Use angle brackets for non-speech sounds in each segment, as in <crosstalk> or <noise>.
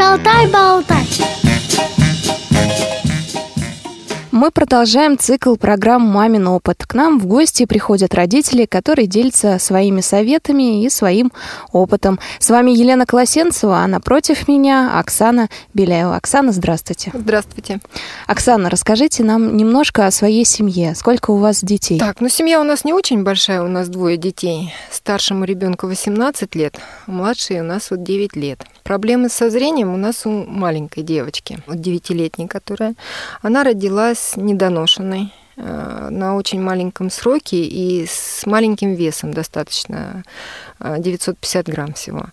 Шалтай-болтай Мы продолжаем цикл программ «Мамин опыт». К нам в гости приходят родители, которые делятся своими советами и своим опытом. С вами Елена Колосенцева, а напротив меня Оксана Беляева. Оксана, здравствуйте. Здравствуйте. Оксана, расскажите нам немножко о своей семье. Сколько у вас детей? Так, ну семья у нас не очень большая, у нас двое детей. Старшему ребенку 18 лет, младший у нас вот 9 лет. Проблемы со зрением у нас у маленькой девочки, вот девятилетней, которая, она родилась недоношенной э, на очень маленьком сроке и с маленьким весом достаточно, 950 э, грамм всего.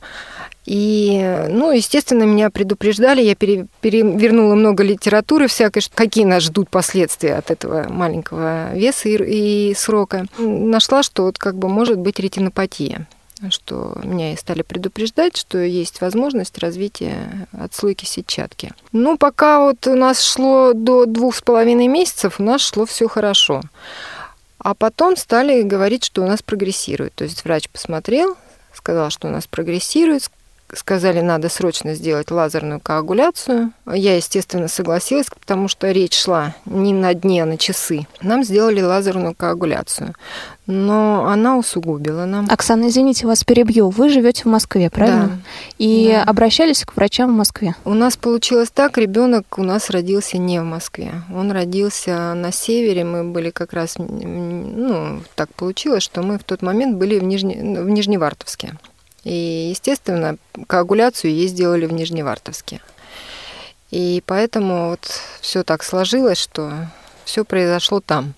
И, ну, естественно, меня предупреждали, я пере, перевернула много литературы всякой, какие нас ждут последствия от этого маленького веса и, и срока. Нашла, что вот как бы может быть ретинопатия что меня и стали предупреждать, что есть возможность развития отслойки сетчатки. Ну, пока вот у нас шло до двух с половиной месяцев, у нас шло все хорошо. А потом стали говорить, что у нас прогрессирует. То есть врач посмотрел, сказал, что у нас прогрессирует, сказали, надо срочно сделать лазерную коагуляцию. Я, естественно, согласилась, потому что речь шла не на дни, а на часы. Нам сделали лазерную коагуляцию. Но она усугубила нам. Оксана, извините, вас перебью. Вы живете в Москве, правильно? Да. И да. обращались к врачам в Москве? У нас получилось так, ребенок у нас родился не в Москве. Он родился на севере. Мы были как раз, ну, так получилось, что мы в тот момент были в, Нижне, в Нижневартовске. И, естественно, коагуляцию ей сделали в Нижневартовске. И поэтому вот все так сложилось, что все произошло там.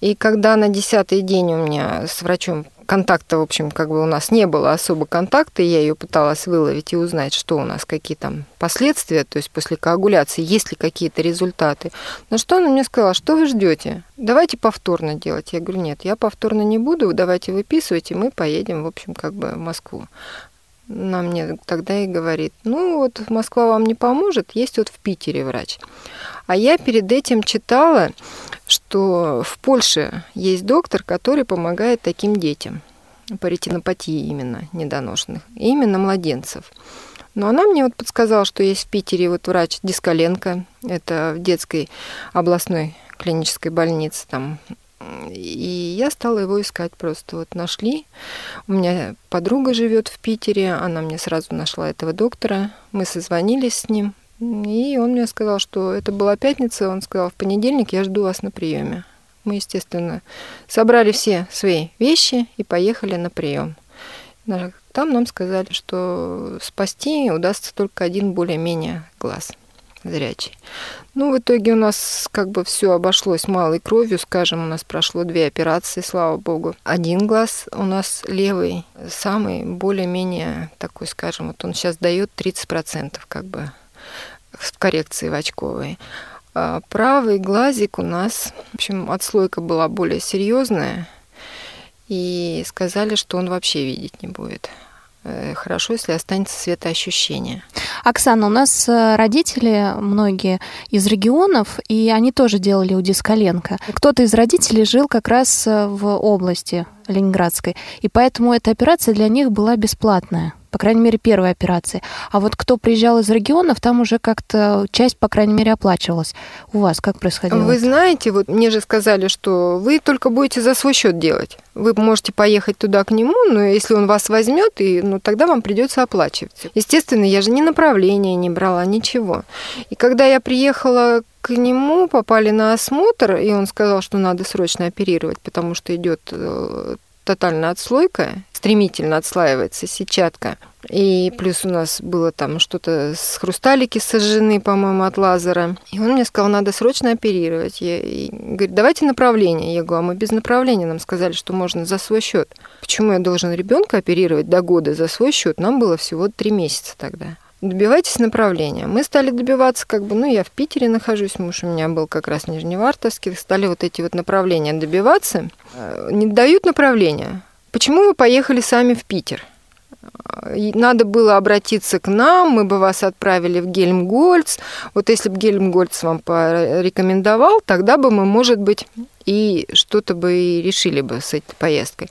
И когда на десятый день у меня с врачом контакта, в общем, как бы у нас не было особо контакта, я ее пыталась выловить и узнать, что у нас, какие там последствия, то есть после коагуляции, есть ли какие-то результаты. Но что она мне сказала, что вы ждете? Давайте повторно делать. Я говорю, нет, я повторно не буду, давайте выписывайте, мы поедем, в общем, как бы в Москву. Она мне тогда и говорит, ну вот Москва вам не поможет, есть вот в Питере врач. А я перед этим читала, что в Польше есть доктор, который помогает таким детям по ретинопатии именно недоношенных, именно младенцев. Но она мне вот подсказала, что есть в Питере вот врач Дискаленко, это в детской областной клинической больнице там. И я стала его искать просто. Вот нашли. У меня подруга живет в Питере, она мне сразу нашла этого доктора. Мы созвонились с ним, и он мне сказал, что это была пятница, он сказал, в понедельник я жду вас на приеме. Мы, естественно, собрали все свои вещи и поехали на прием. Там нам сказали, что спасти удастся только один более-менее глаз зрячий. Ну, в итоге у нас как бы все обошлось малой кровью, скажем, у нас прошло две операции, слава богу. Один глаз у нас левый, самый более-менее такой, скажем, вот он сейчас дает 30% как бы в коррекции в очковой. А правый глазик у нас, в общем, отслойка была более серьезная, и сказали, что он вообще видеть не будет. Э, хорошо, если останется светоощущение. Оксана, у нас э, родители многие из регионов, и они тоже делали у Дискаленко. Кто-то из родителей жил как раз э, в области Ленинградской, и поэтому эта операция для них была бесплатная по крайней мере, первой операции. А вот кто приезжал из регионов, там уже как-то часть, по крайней мере, оплачивалась. У вас как происходило? Вы знаете, вот мне же сказали, что вы только будете за свой счет делать. Вы можете поехать туда к нему, но если он вас возьмет, и, ну, тогда вам придется оплачивать. Естественно, я же ни направления не брала, ничего. И когда я приехала к нему, попали на осмотр, и он сказал, что надо срочно оперировать, потому что идет э, тотальная отслойка, стремительно отслаивается сетчатка. И плюс у нас было там что-то с хрусталики сожжены, по-моему, от лазера. И он мне сказал, надо срочно оперировать. Я, и говорит, давайте направление. Я говорю, а мы без направления. Нам сказали, что можно за свой счет. Почему я должен ребенка оперировать до года за свой счет? Нам было всего три месяца тогда добивайтесь направления. Мы стали добиваться, как бы, ну, я в Питере нахожусь, муж у меня был как раз Нижневартовский, стали вот эти вот направления добиваться. Э, не дают направления. Почему вы поехали сами в Питер? Надо было обратиться к нам, мы бы вас отправили в Гельмгольц. Вот если бы Гельмгольц вам порекомендовал, тогда бы мы, может быть, и что-то бы и решили бы с этой поездкой.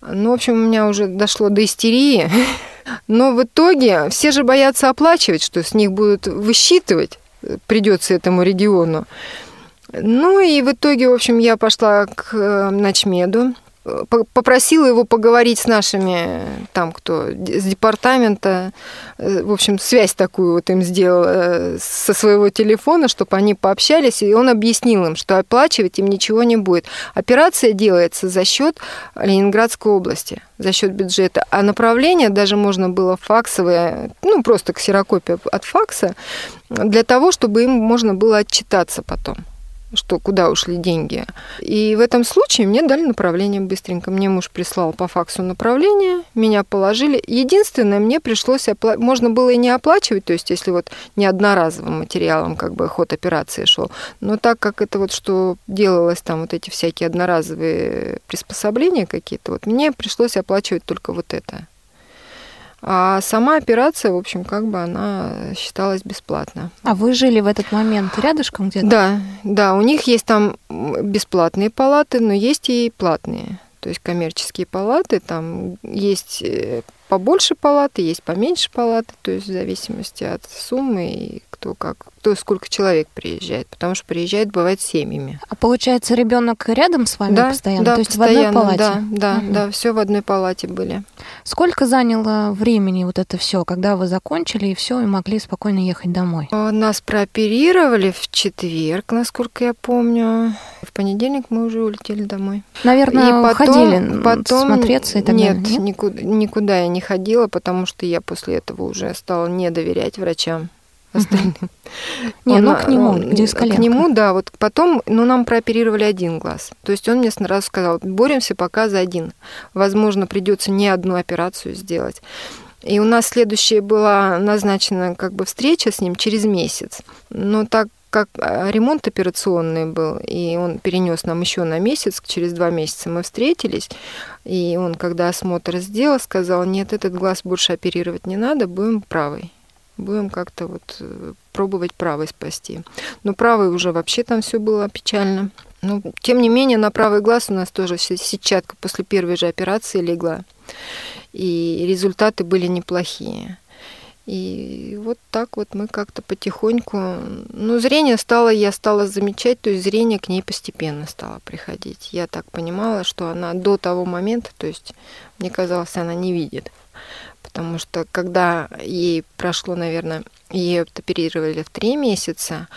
Ну, в общем, у меня уже дошло до истерии. <laughs> Но в итоге все же боятся оплачивать, что с них будут высчитывать, э, придется этому региону. Ну и в итоге, в общем, я пошла к э, ночмеду, попросила его поговорить с нашими, там кто, с департамента, э, в общем, связь такую вот им сделал э, со своего телефона, чтобы они пообщались, и он объяснил им, что оплачивать им ничего не будет. Операция делается за счет Ленинградской области, за счет бюджета, а направление даже можно было факсовое, ну, просто ксерокопия от факса, для того, чтобы им можно было отчитаться потом что куда ушли деньги. И в этом случае мне дали направление быстренько. Мне муж прислал по факсу направление, меня положили. Единственное, мне пришлось оплачивать. Можно было и не оплачивать, то есть если вот не одноразовым материалом как бы ход операции шел. Но так как это вот что делалось там вот эти всякие одноразовые приспособления какие-то, вот мне пришлось оплачивать только вот это. А сама операция, в общем, как бы она считалась бесплатно. А вы жили в этот момент рядышком где-то? Да, да, у них есть там бесплатные палаты, но есть и платные. То есть коммерческие палаты, там есть э, побольше палаты, есть поменьше палаты, то есть в зависимости от суммы и кто как, кто сколько человек приезжает, потому что приезжает бывает семьями. А получается ребенок рядом с вами да, постоянно, да, то есть постоянно, в одной палате? Да, да, угу. да, все в одной палате были. Сколько заняло времени вот это все, когда вы закончили и все и могли спокойно ехать домой? А, нас прооперировали в четверг, насколько я помню. В понедельник мы уже улетели домой. Наверное, и потом, ходили потом смотреться и так нет, далее? Нет, никуда, никуда я не ходила, потому что я после этого уже стала не доверять врачам остальным. <laughs> Не, ну к нему, где К нему, да, вот потом, ну нам прооперировали один глаз. То есть он мне сразу сказал, боремся пока за один. Возможно, придется не одну операцию сделать. И у нас следующая была назначена как бы встреча с ним через месяц. Но так как а, ремонт операционный был, и он перенес нам еще на месяц, через два месяца мы встретились, и он, когда осмотр сделал, сказал, нет, этот глаз больше оперировать не надо, будем правый. Будем как-то вот э, пробовать правый спасти. Но правый уже вообще там все было печально. Но, тем не менее, на правый глаз у нас тоже сетчатка после первой же операции легла. И результаты были неплохие. И вот так вот мы как-то потихоньку... Ну, зрение стало, я стала замечать, то есть зрение к ней постепенно стало приходить. Я так понимала, что она до того момента, то есть мне казалось, она не видит. Потому что когда ей прошло, наверное, ей оперировали в три месяца,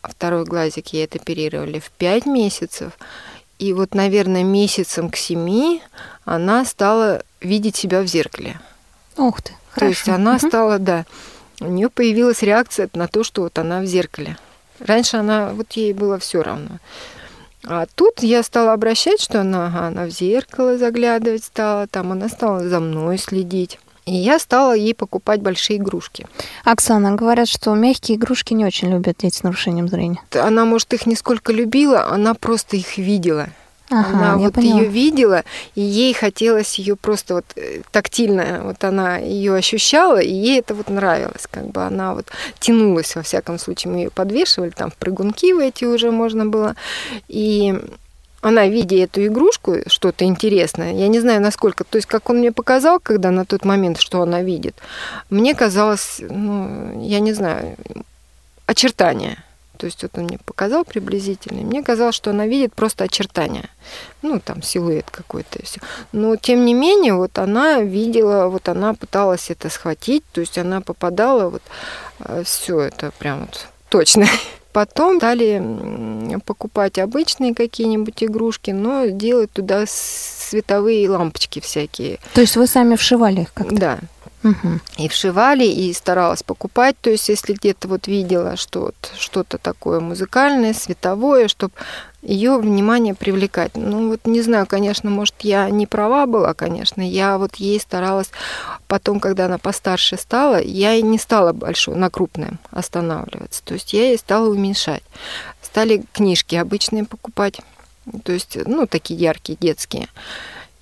а второй глазик ей оперировали в пять месяцев, и вот, наверное, месяцем к семи она стала видеть себя в зеркале. Ух ты. То есть она угу. стала, да, у нее появилась реакция на то, что вот она в зеркале. Раньше она, вот ей было все равно. А тут я стала обращать, что она, ага, она в зеркало заглядывать стала, там она стала за мной следить. И я стала ей покупать большие игрушки. Оксана, говорят, что мягкие игрушки не очень любят дети с нарушением зрения. Она, может, их не сколько любила, она просто их видела. Ага, она вот поняла. ее видела, и ей хотелось ее просто вот э, тактильно, вот она ее ощущала, и ей это вот нравилось, как бы она вот тянулась во всяком случае, мы ее подвешивали, там в прыгунки в эти уже можно было, и она, видя эту игрушку, что-то интересное, я не знаю, насколько, то есть как он мне показал, когда на тот момент, что она видит, мне казалось, ну, я не знаю, очертания то есть вот он мне показал приблизительно, мне казалось, что она видит просто очертания, ну там силуэт какой-то и все. Но тем не менее, вот она видела, вот она пыталась это схватить, то есть она попадала вот э, все это прям вот точно. <laughs> Потом стали покупать обычные какие-нибудь игрушки, но делать туда световые лампочки всякие. То есть вы сами вшивали их как-то? Да. Угу. И вшивали, и старалась покупать. То есть, если где-то вот видела что что-то такое музыкальное, световое, чтобы ее внимание привлекать. Ну вот не знаю, конечно, может, я не права была, конечно. Я вот ей старалась потом, когда она постарше стала, я и не стала большой, на крупное останавливаться. То есть я ей стала уменьшать. Стали книжки обычные покупать. То есть, ну, такие яркие, детские.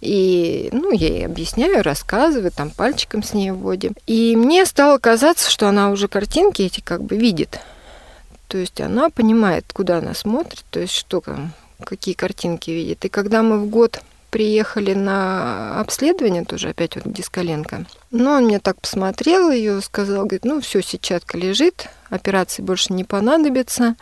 И, ну, я ей объясняю, рассказываю, там пальчиком с ней вводим. И мне стало казаться, что она уже картинки эти как бы видит. То есть она понимает, куда она смотрит, то есть что там, какие картинки видит. И когда мы в год приехали на обследование, тоже опять вот дисколенка. Но он мне так посмотрел ее, сказал, говорит, ну все, сетчатка лежит, операции больше не понадобится.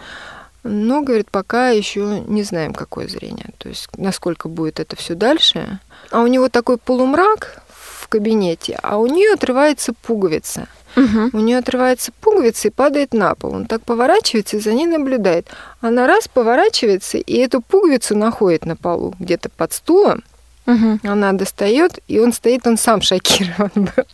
Но, говорит, пока еще не знаем, какое зрение. То есть, насколько будет это все дальше. А у него такой полумрак в кабинете, а у нее отрывается пуговица. Угу. У нее отрывается пуговица и падает на пол. Он так поворачивается и за ней наблюдает. Она раз поворачивается и эту пуговицу находит на полу, где-то под стулом. Угу. Она достает, и он стоит, он сам шокирован был.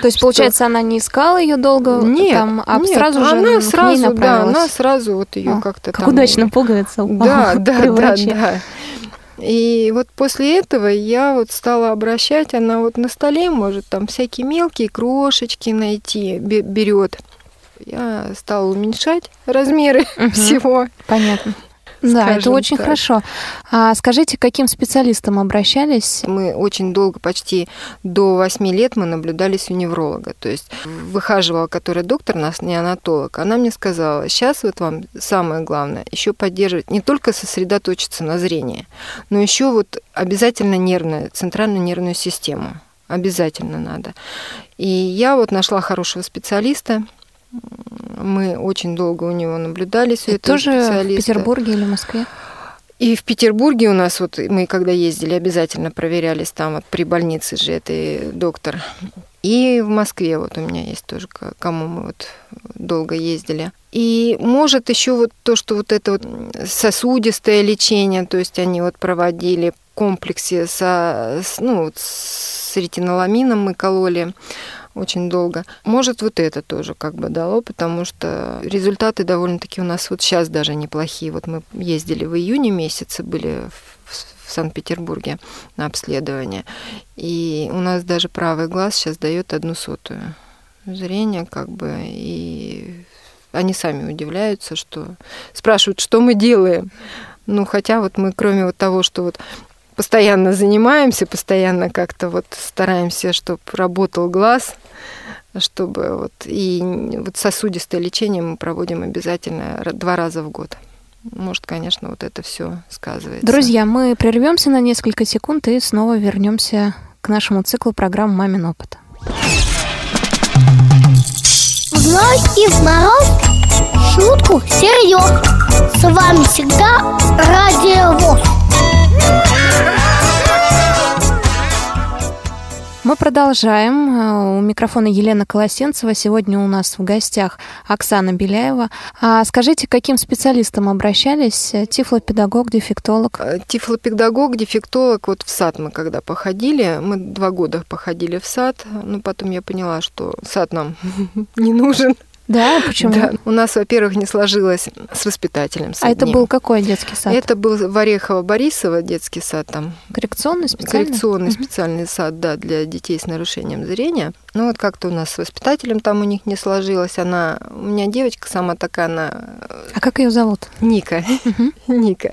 То есть, что... получается, она не искала ее долго, нет, там, а нет, сразу же она сразу, да, она сразу вот ее а, как-то как там... удачно упала. <laughs> Да, да, да, да. И вот после этого я вот стала обращать, она вот на столе может там всякие мелкие крошечки найти, берет. Я стала уменьшать размеры угу. всего. Понятно. Да, это очень так. хорошо. А скажите, к каким специалистам обращались? Мы очень долго, почти до 8 лет, мы наблюдались у невролога. То есть выхаживала, который доктор, нас неонатолог. Она мне сказала, сейчас вот вам самое главное еще поддерживать, не только сосредоточиться на зрении, но еще вот обязательно нервную, центральную нервную систему. Обязательно надо. И я вот нашла хорошего специалиста, мы очень долго у него наблюдались. Это тоже в Петербурге или в Москве? И в Петербурге у нас, вот мы когда ездили, обязательно проверялись там вот при больнице же этой доктор. И в Москве вот у меня есть тоже, кому мы вот долго ездили. И может еще вот то, что вот это вот сосудистое лечение, то есть они вот проводили в комплексе со, ну, с ретиноламином мы кололи очень долго. Может, вот это тоже как бы дало, потому что результаты довольно-таки у нас вот сейчас даже неплохие. Вот мы ездили в июне месяце, были в Санкт-Петербурге на обследование, и у нас даже правый глаз сейчас дает одну сотую зрение, как бы, и они сами удивляются, что спрашивают, что мы делаем. Ну, хотя вот мы, кроме вот того, что вот постоянно занимаемся, постоянно как-то вот стараемся, чтобы работал глаз, чтобы вот и вот сосудистое лечение мы проводим обязательно два раза в год. Может, конечно, вот это все сказывается. Друзья, мы прервемся на несколько секунд и снова вернемся к нашему циклу программ «Мамин опыт». В зной и в мороз шутку серьез. С вами всегда Радио ВОЗ. Мы продолжаем. Э, у микрофона Елена Колосенцева. Сегодня у нас в гостях Оксана Беляева. А скажите, к каким специалистам обращались? Тифлопедагог, дефектолог? Э, тифлопедагог, дефектолог. Вот в сад мы когда походили, мы два года походили в сад, но потом я поняла, что сад нам <laughs> не нужен. Да, почему? Да. У нас, во-первых, не сложилось с воспитателем. С а это был какой детский сад? Это был в Орехово-Борисово детский сад там. Коррекционный специальный? Коррекционный угу. специальный сад, да, для детей с нарушением зрения. Ну вот как-то у нас с воспитателем там у них не сложилось. Она, у меня девочка сама такая, она... А как ее зовут? Ника. Угу. <laughs> Ника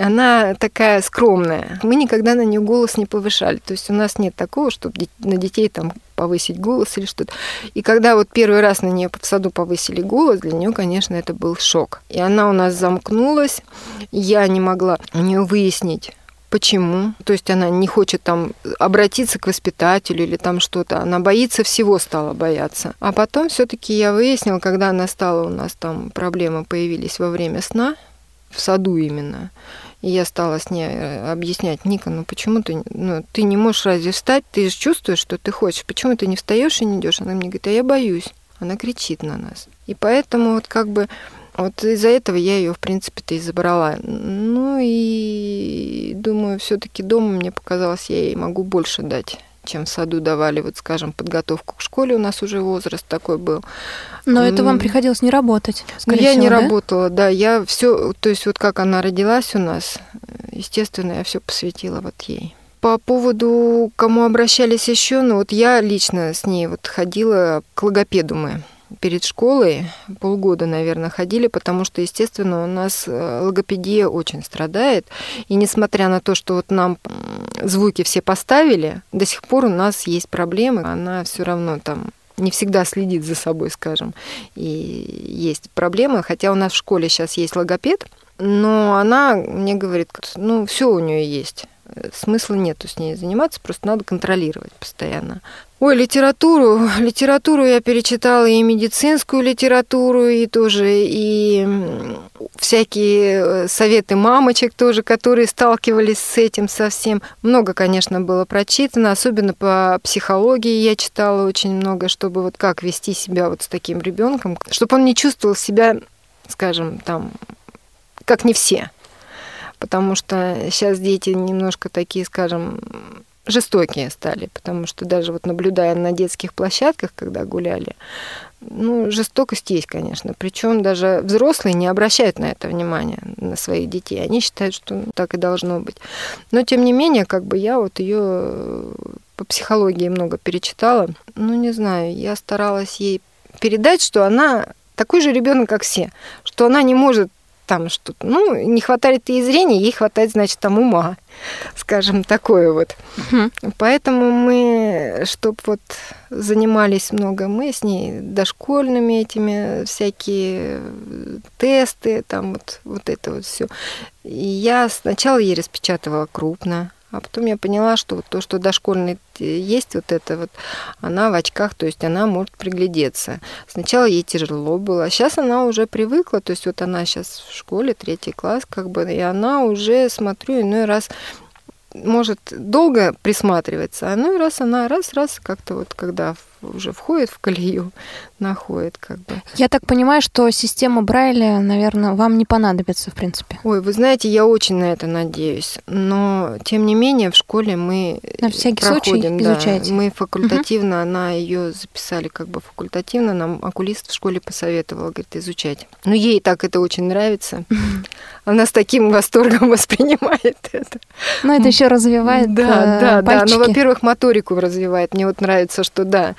она такая скромная. Мы никогда на нее голос не повышали. То есть у нас нет такого, чтобы на детей там повысить голос или что-то. И когда вот первый раз на нее в саду повысили голос, для нее, конечно, это был шок. И она у нас замкнулась. Я не могла у нее выяснить, Почему? То есть она не хочет там обратиться к воспитателю или там что-то. Она боится всего, стала бояться. А потом все-таки я выяснила, когда она стала у нас там проблемы появились во время сна, в саду именно. И я стала с ней э, объяснять, Ника, ну почему ты, ну, ты не можешь разве встать? Ты же чувствуешь, что ты хочешь. Почему ты не встаешь и не идешь? Она мне говорит, а я боюсь. Она кричит на нас. И поэтому вот как бы вот из-за этого я ее, в принципе-то, и забрала. Ну и думаю, все-таки дома мне показалось, я ей могу больше дать чем в саду давали, вот скажем, подготовку к школе, у нас уже возраст такой был. Но это вам приходилось не работать, скорее Я всего, не да? работала, да, я все, то есть вот как она родилась у нас, естественно, я все посвятила вот ей. По поводу, кому обращались еще, ну вот я лично с ней вот ходила к логопеду мы перед школой полгода, наверное, ходили, потому что, естественно, у нас э, логопедия очень страдает. И несмотря на то, что вот нам звуки все поставили, до сих пор у нас есть проблемы. Она все равно там не всегда следит за собой, скажем. И есть проблемы, хотя у нас в школе сейчас есть логопед, но она мне говорит, ну, все у нее есть смысла нету с ней заниматься, просто надо контролировать постоянно. Ой, литературу. Литературу я перечитала и медицинскую литературу, и тоже и всякие э, советы мамочек тоже, которые сталкивались с этим совсем. Много, конечно, было прочитано, особенно по психологии я читала очень много, чтобы вот как вести себя вот с таким ребенком, чтобы он не чувствовал себя, скажем, там, как не все. Потому что сейчас дети немножко такие, скажем, жестокие стали, потому что даже вот наблюдая на детских площадках, когда гуляли, ну, жестокость есть, конечно. Причем даже взрослые не обращают на это внимания, на своих детей. Они считают, что так и должно быть. Но, тем не менее, как бы я вот ее э, по психологии много перечитала. Ну, не знаю, я старалась ей передать, что она такой же ребенок, как все, что она не может там что-то. Ну, не хватает ей зрения, ей хватает, значит, там ума, скажем, такое вот. Угу. Поэтому мы, чтобы вот занимались много, мы с ней дошкольными этими всякие тесты, там вот, вот это вот все. Я сначала ей распечатывала крупно, а потом я поняла, что вот то, что дошкольный есть вот это вот, она в очках, то есть она может приглядеться. Сначала ей тяжело было, а сейчас она уже привыкла, то есть вот она сейчас в школе, третий класс, как бы, и она уже, смотрю, иной раз может долго присматриваться, а иной раз она раз-раз как-то вот, когда уже входит в колею, <laughs> находит как бы. Я так понимаю, что система Брайля, наверное, вам не понадобится, в принципе. Ой, вы знаете, я очень на это надеюсь, но тем не менее в школе мы на всякий проходим, случай да, изучаете. Мы факультативно, угу. она ее записали как бы факультативно, нам окулист в школе посоветовал, говорит, изучать. Но ей так это очень нравится. Она с таким восторгом <laughs> воспринимает это. Ну, это еще развивает Да, э, да, да. Ну, во-первых, моторику развивает. Мне вот нравится, что да,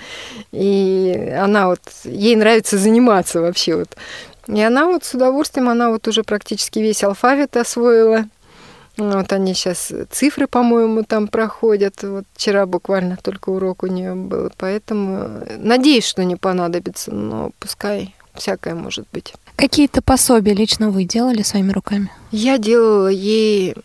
и она вот, ей нравится заниматься вообще вот. И она вот с удовольствием, она вот уже практически весь алфавит освоила. Вот они сейчас цифры, по-моему, там проходят. Вот вчера буквально только урок у нее был. Поэтому надеюсь, что не понадобится, но пускай всякое может быть. Какие-то пособия лично вы делали своими руками? Я делала ей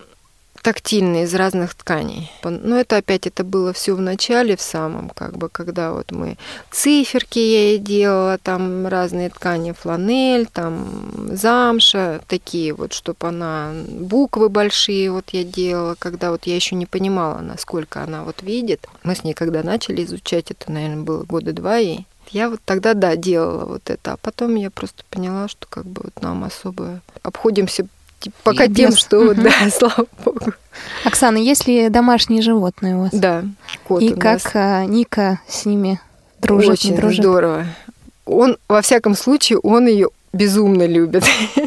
тактильные из разных тканей. Но это опять это было все в начале, в самом, как бы, когда вот мы циферки я ей делала, там разные ткани, фланель, там замша, такие вот, чтобы она буквы большие вот я делала, когда вот я еще не понимала, насколько она вот видит. Мы с ней когда начали изучать, это, наверное, было года два ей. Я вот тогда, да, делала вот это, а потом я просто поняла, что как бы вот нам особо обходимся пока и тем, что, угу. да, <laughs> слава богу. Оксана, есть ли домашние животные у вас? Да, кот И как нас. А, Ника с ними дружит, Очень не дружит? здорово. Он, во всяком случае, он ее безумно любит.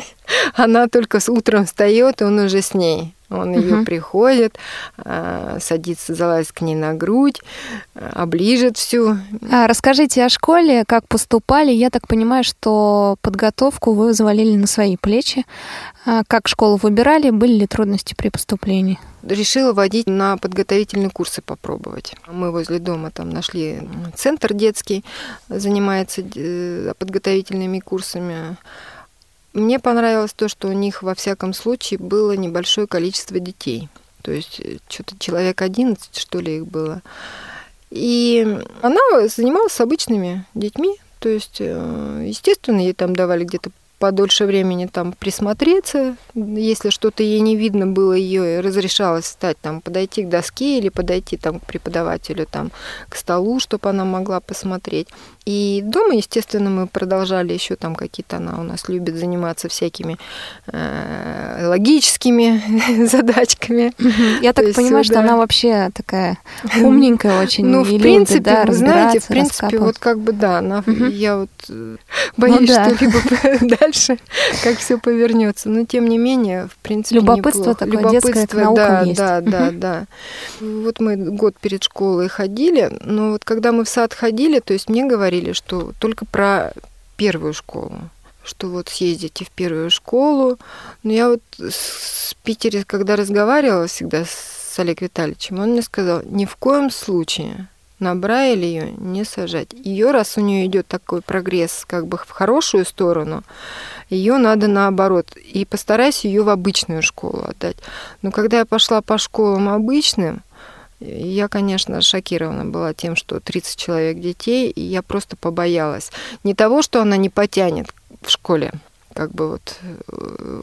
<laughs> Она только с утром встает, и он уже с ней. Он угу. ее приходит, а, садится, залазит к ней на грудь, оближет всю. А, расскажите о школе, как поступали. Я так понимаю, что подготовку вы взвалили на свои плечи. А, как школу выбирали? Были ли трудности при поступлении? Решила водить на подготовительные курсы попробовать. Мы возле дома там нашли центр детский, занимается э, подготовительными курсами. Мне понравилось то, что у них во всяком случае было небольшое количество детей. То есть э, что-то человек 11, что ли, их было. И она занималась обычными детьми. То есть, э, естественно, ей там давали где-то подольше времени там присмотреться, если что-то ей не видно было, ее разрешалось встать там, подойти к доске или подойти там к преподавателю там к столу, чтобы она могла посмотреть. И дома, естественно, мы продолжали еще там какие-то, она у нас любит заниматься всякими э, логическими <laughs> задачками. Я так понимаю, что она вообще такая умненькая очень. Ну, в принципе, да, вы знаете, в принципе, вот как бы да, она, я вот э, боюсь, ну, да. что либо <laughs> дальше, как все повернется. Но тем не менее, в принципе, любопытство такое Любопытство, да, да, да, да. Вот мы год перед школой ходили, но вот когда мы в сад ходили, то есть мне говорили говорили, что только про первую школу что вот съездите в первую школу. Но я вот с Питере, когда разговаривала всегда с Олегом Витальевичем, он мне сказал, ни в коем случае на Брайль ее не сажать. Ее, раз у нее идет такой прогресс как бы в хорошую сторону, ее надо наоборот. И постарайся ее в обычную школу отдать. Но когда я пошла по школам обычным, я, конечно, шокирована была тем, что 30 человек детей, и я просто побоялась. Не того, что она не потянет в школе, как бы вот э,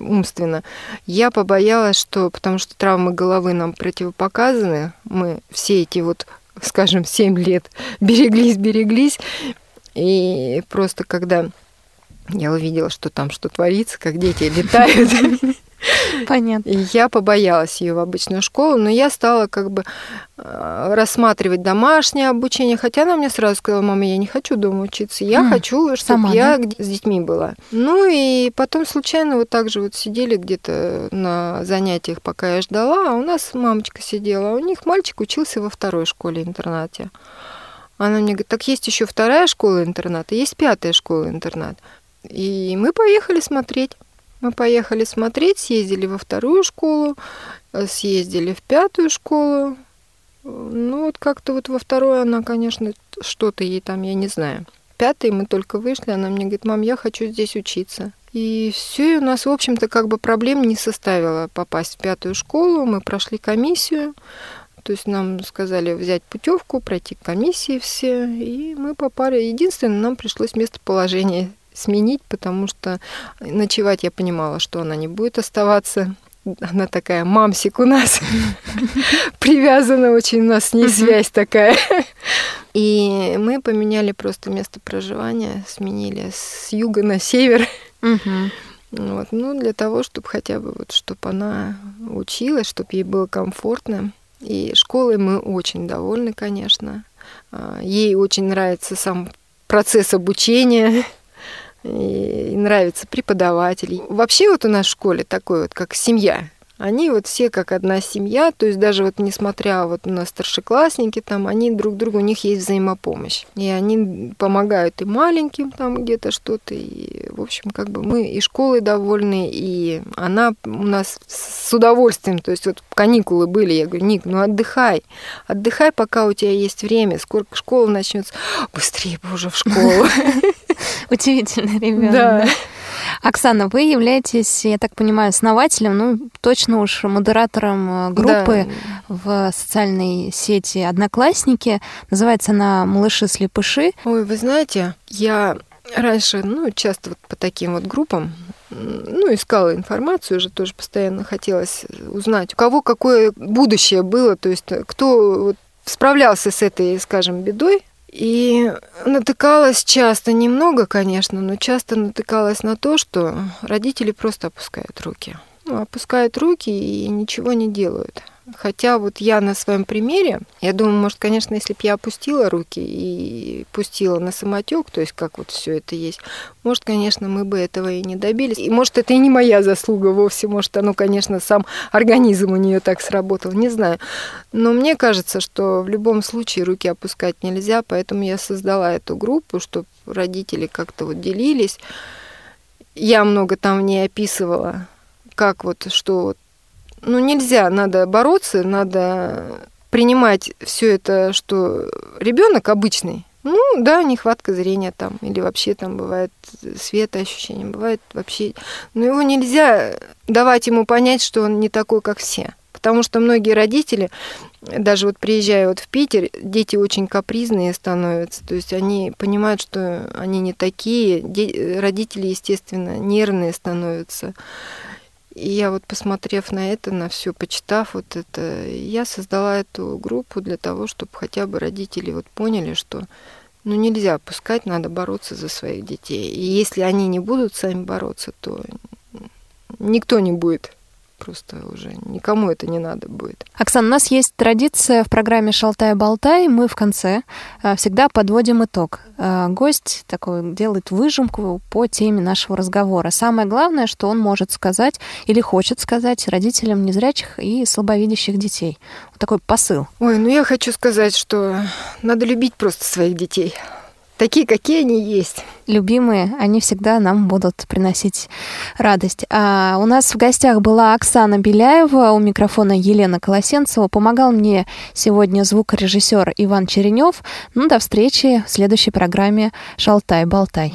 умственно. Я побоялась, что, потому что травмы головы нам противопоказаны, мы все эти вот, скажем, 7 лет <laughs> береглись, береглись, и просто когда я увидела, что там что творится, как дети летают, <laughs> Понятно. Я побоялась ее в обычную школу, но я стала как бы э, рассматривать домашнее обучение, хотя она мне сразу сказала, мама, я не хочу дома учиться, я mm, хочу, чтобы я да? с детьми была. Ну и потом случайно вот так же вот сидели где-то на занятиях, пока я ждала, а у нас мамочка сидела, а у них мальчик учился во второй школе-интернате. Она мне говорит, так есть еще вторая школа-интернат, есть пятая школа-интернат. И мы поехали смотреть. Мы поехали смотреть, съездили во вторую школу, э, съездили в пятую школу. Ну, вот как-то вот во второй она, конечно, что-то ей там, я не знаю. Пятый мы только вышли, она мне говорит, мам, я хочу здесь учиться. И все, и у нас, в общем-то, как бы проблем не составило попасть в пятую школу. Мы прошли комиссию, то есть нам сказали взять путевку, пройти комиссии все, и мы попали. Единственное, нам пришлось местоположение сменить, потому что ночевать я понимала, что она не будет оставаться. Она такая мамсик у нас, <laughs> привязана очень у нас с ней связь такая. И мы поменяли просто место проживания, сменили с юга на север. Вот, ну, для того, чтобы хотя бы вот, чтобы она училась, чтобы ей было комфортно. И школой мы очень довольны, конечно. А, ей очень нравится сам процесс обучения и нравится преподаватель. Вообще вот у нас в школе такой вот, как семья. Они вот все как одна семья, то есть даже вот несмотря вот у нас старшеклассники там, они друг другу, у них есть взаимопомощь. И они помогают и маленьким там где-то что-то, и в общем как бы мы и школой довольны, и она у нас с удовольствием, то есть вот каникулы были, я говорю, Ник, ну отдыхай, отдыхай, пока у тебя есть время, сколько школа начнется, быстрее бы уже в школу. <laughs> Удивительный ребенок. Да. Оксана, вы являетесь, я так понимаю, основателем, ну, точно уж модератором э, группы да. в социальной сети «Одноклассники». Называется она «Малыши-слепыши». Ой, вы знаете, я раньше, ну, часто вот по таким вот группам ну, искала информацию уже тоже постоянно хотелось узнать, у кого какое будущее было, то есть кто вот справлялся с этой, скажем, бедой, и натыкалась часто, немного, конечно, но часто натыкалась на то, что родители просто опускают руки. Ну, опускают руки и ничего не делают. Хотя вот я на своем примере, я думаю, может, конечно, если бы я опустила руки и пустила на самотек, то есть как вот все это есть, может, конечно, мы бы этого и не добились. И может, это и не моя заслуга вовсе, может, оно, конечно, сам организм у нее так сработал, не знаю. Но мне кажется, что в любом случае руки опускать нельзя, поэтому я создала эту группу, чтобы родители как-то вот делились. Я много там не описывала, как вот, что вот ну, нельзя, надо бороться, надо принимать все это, что ребенок обычный. Ну, да, нехватка зрения там, или вообще там бывает светоощущение, бывает вообще... Но его нельзя давать ему понять, что он не такой, как все. Потому что многие родители, даже вот приезжая вот в Питер, дети очень капризные становятся. То есть они понимают, что они не такие. Родители, естественно, нервные становятся. И я вот посмотрев на это, на все, почитав вот это, я создала эту группу для того, чтобы хотя бы родители вот поняли, что ну нельзя пускать, надо бороться за своих детей. И если они не будут сами бороться, то никто не будет просто уже никому это не надо будет. Оксана, у нас есть традиция в программе «Шалтай-болтай». Мы в конце э, всегда подводим итог. Э, гость такой делает выжимку по теме нашего разговора. Самое главное, что он может сказать или хочет сказать родителям незрячих и слабовидящих детей. Вот такой посыл. Ой, ну я хочу сказать, что надо любить просто своих детей. Такие, какие они есть. Любимые, они всегда нам будут приносить радость. А у нас в гостях была Оксана Беляева, у микрофона Елена Колосенцева. Помогал мне сегодня звукорежиссер Иван Черенев. Ну, до встречи в следующей программе «Шалтай-болтай».